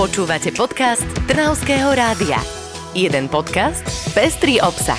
Počúvate podcast Trnavského rádia. Jeden podcast, pestrý obsah.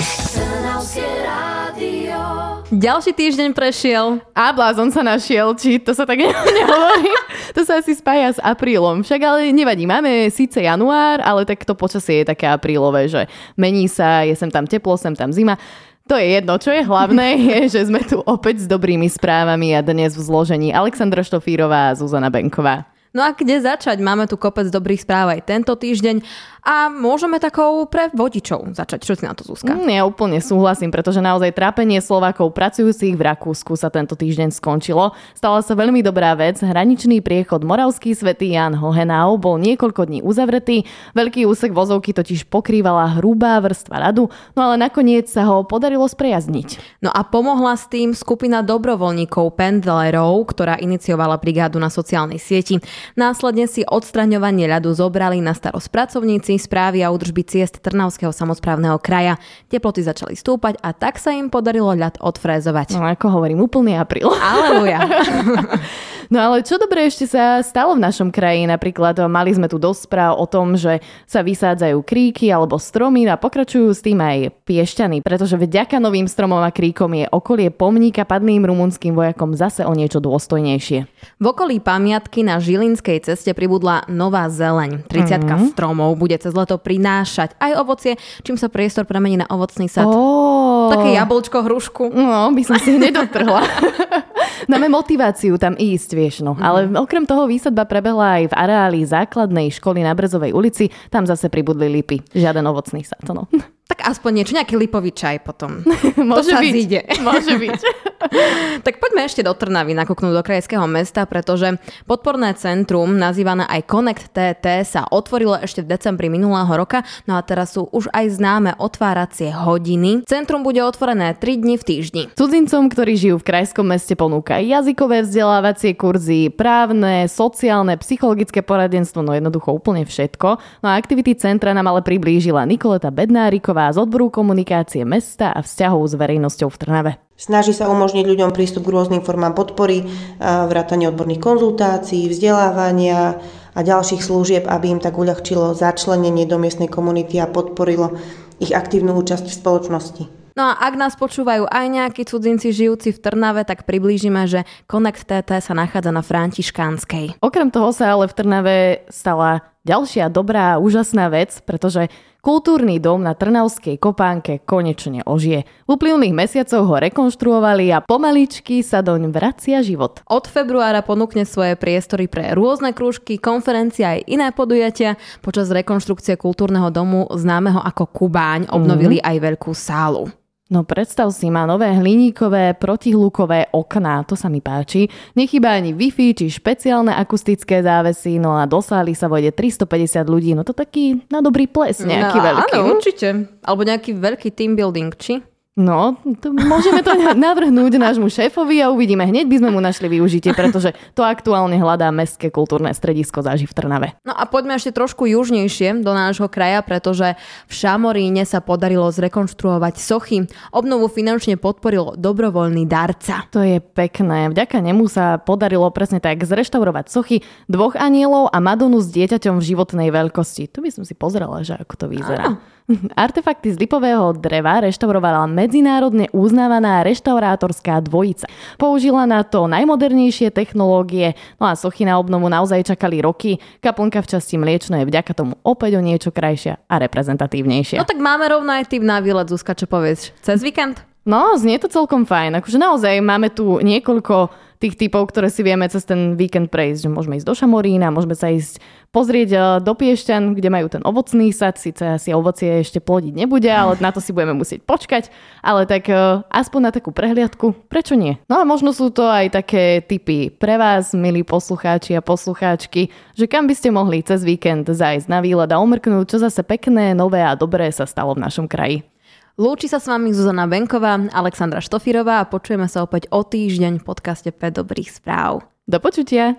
Ďalší týždeň prešiel. A blázon sa našiel, či to sa tak ne- nehovorí. to sa asi spája s aprílom. Však ale nevadí, máme síce január, ale tak to počasie je také aprílové, že mení sa, je sem tam teplo, sem tam zima. To je jedno, čo je hlavné, je, že sme tu opäť s dobrými správami a dnes v zložení Alexandra Štofírová a Zuzana Benková. No a kde začať? Máme tu kopec dobrých správ aj tento týždeň a môžeme takou pre vodičov začať. Čo si na to, Zuzka? Mm, Ja úplne súhlasím, pretože naozaj trápenie Slovákov pracujúcich v Rakúsku sa tento týždeň skončilo. Stala sa veľmi dobrá vec. Hraničný priechod Moravský svätý Jan Hohenau bol niekoľko dní uzavretý. Veľký úsek vozovky totiž pokrývala hrubá vrstva ľadu, no ale nakoniec sa ho podarilo sprejazniť. No a pomohla s tým skupina dobrovoľníkov pendlerov, ktorá iniciovala brigádu na sociálnej sieti. Následne si odstraňovanie ľadu zobrali na starosť pracovníci správy a údržby ciest Trnavského samozprávneho kraja. Teploty začali stúpať a tak sa im podarilo ľad odfrézovať. No ako hovorím, úplný apríl. Aleluja. No ale čo dobré ešte sa stalo v našom kraji? Napríklad mali sme tu dosť správ o tom, že sa vysádzajú kríky alebo stromy a pokračujú s tým aj piešťany, pretože vďaka novým stromom a kríkom je okolie pomníka padným rumunským vojakom zase o niečo dôstojnejšie. V okolí pamiatky na Žilinskej ceste pribudla nová zeleň. 30 mm-hmm. stromov bude cez leto prinášať aj ovocie, čím sa priestor premení na ovocný sad. Oh. Také jablčko, hrušku. No, by som si hneď dotrhla. Máme motiváciu tam ísť, vieš, no. Mhm. Ale okrem toho výsadba prebehla aj v areáli základnej školy na Brzovej ulici. Tam zase pribudli lipy. Žiaden ovocný sad, no. Tak aspoň niečo, nejaký lipový čaj potom. Môže sa byť. zíde. Môže byť. Tak poďme ešte do Trnavy nakúknúť do krajského mesta, pretože podporné centrum, nazývané aj Connect TT, sa otvorilo ešte v decembri minulého roka, no a teraz sú už aj známe otváracie hodiny. Centrum bude otvorené 3 dni v týždni. Cudzincom, ktorí žijú v krajskom meste, ponúka jazykové vzdelávacie kurzy, právne, sociálne, psychologické poradenstvo, no jednoducho úplne všetko. No a aktivity centra nám ale priblížila Nikoleta Bednáriková z odboru komunikácie mesta a vzťahov s verejnosťou v Trnave. Snaží sa umožniť ľuďom prístup k rôznym formám podpory, a vrátanie odborných konzultácií, vzdelávania a ďalších služieb, aby im tak uľahčilo začlenenie do miestnej komunity a podporilo ich aktívnu účasť v spoločnosti. No a ak nás počúvajú aj nejakí cudzinci žijúci v Trnave, tak priblížime, že Connect TT sa nachádza na Františkánskej. Okrem toho sa ale v Trnave stala ďalšia dobrá úžasná vec, pretože kultúrny dom na Trnavskej kopánke konečne ožije. V uplynulých mesiacoch ho rekonštruovali a pomaličky sa doň vracia život. Od februára ponúkne svoje priestory pre rôzne krúžky, konferencie aj iné podujatia. Počas rekonštrukcie kultúrneho domu známeho ako Kubáň obnovili aj veľkú sálu. No predstav si, má nové hliníkové protihlukové okná, to sa mi páči. Nechýba ani Wi-Fi či špeciálne akustické závesy, no a do sály sa vojde 350 ľudí, no to taký na dobrý ples nejaký no, veľký. Áno, určite. Alebo nejaký veľký team building, či? No, to môžeme to navrhnúť nášmu šéfovi a uvidíme. Hneď by sme mu našli využitie, pretože to aktuálne hľadá Mestské kultúrne stredisko záži v Trnave. No a poďme ešte trošku južnejšie do nášho kraja, pretože v Šamoríne sa podarilo zrekonštruovať sochy. Obnovu finančne podporil dobrovoľný darca. To je pekné. Vďaka nemu sa podarilo presne tak zreštaurovať sochy dvoch anielov a Madonu s dieťaťom v životnej veľkosti. Tu by som si pozrela, že ako to vyzerá. Artefakty z lipového dreva reštaurovala medzinárodne uznávaná reštaurátorská dvojica. Použila na to najmodernejšie technológie, no a sochy na obnovu naozaj čakali roky. Kaplnka v časti mliečno je vďaka tomu opäť o niečo krajšia a reprezentatívnejšia. No tak máme rovno aj tým na výlet, Zuzka, čo povieš? Cez víkend? No, znie to celkom fajn. Akože naozaj máme tu niekoľko tých typov, ktoré si vieme cez ten víkend prejsť. Že môžeme ísť do Šamorína, môžeme sa ísť pozrieť eh, do Piešťan, kde majú ten ovocný sad. Sice asi ovocie ešte plodiť nebude, ale na to si budeme musieť počkať. Ale tak eh, aspoň na takú prehliadku, prečo nie? No a možno sú to aj také typy pre vás, milí poslucháči a poslucháčky, že kam by ste mohli cez víkend zajsť na výlet a umrknúť, čo zase pekné, nové a dobré sa stalo v našom kraji. Lúči sa s vami Zuzana Benková, Alexandra Štofírová a počujeme sa opäť o týždeň v podcaste 5 dobrých správ. Do počutia!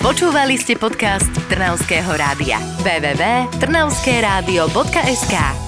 Počúvali ste podcast Trnavského rádia. www.trnavskeradio.sk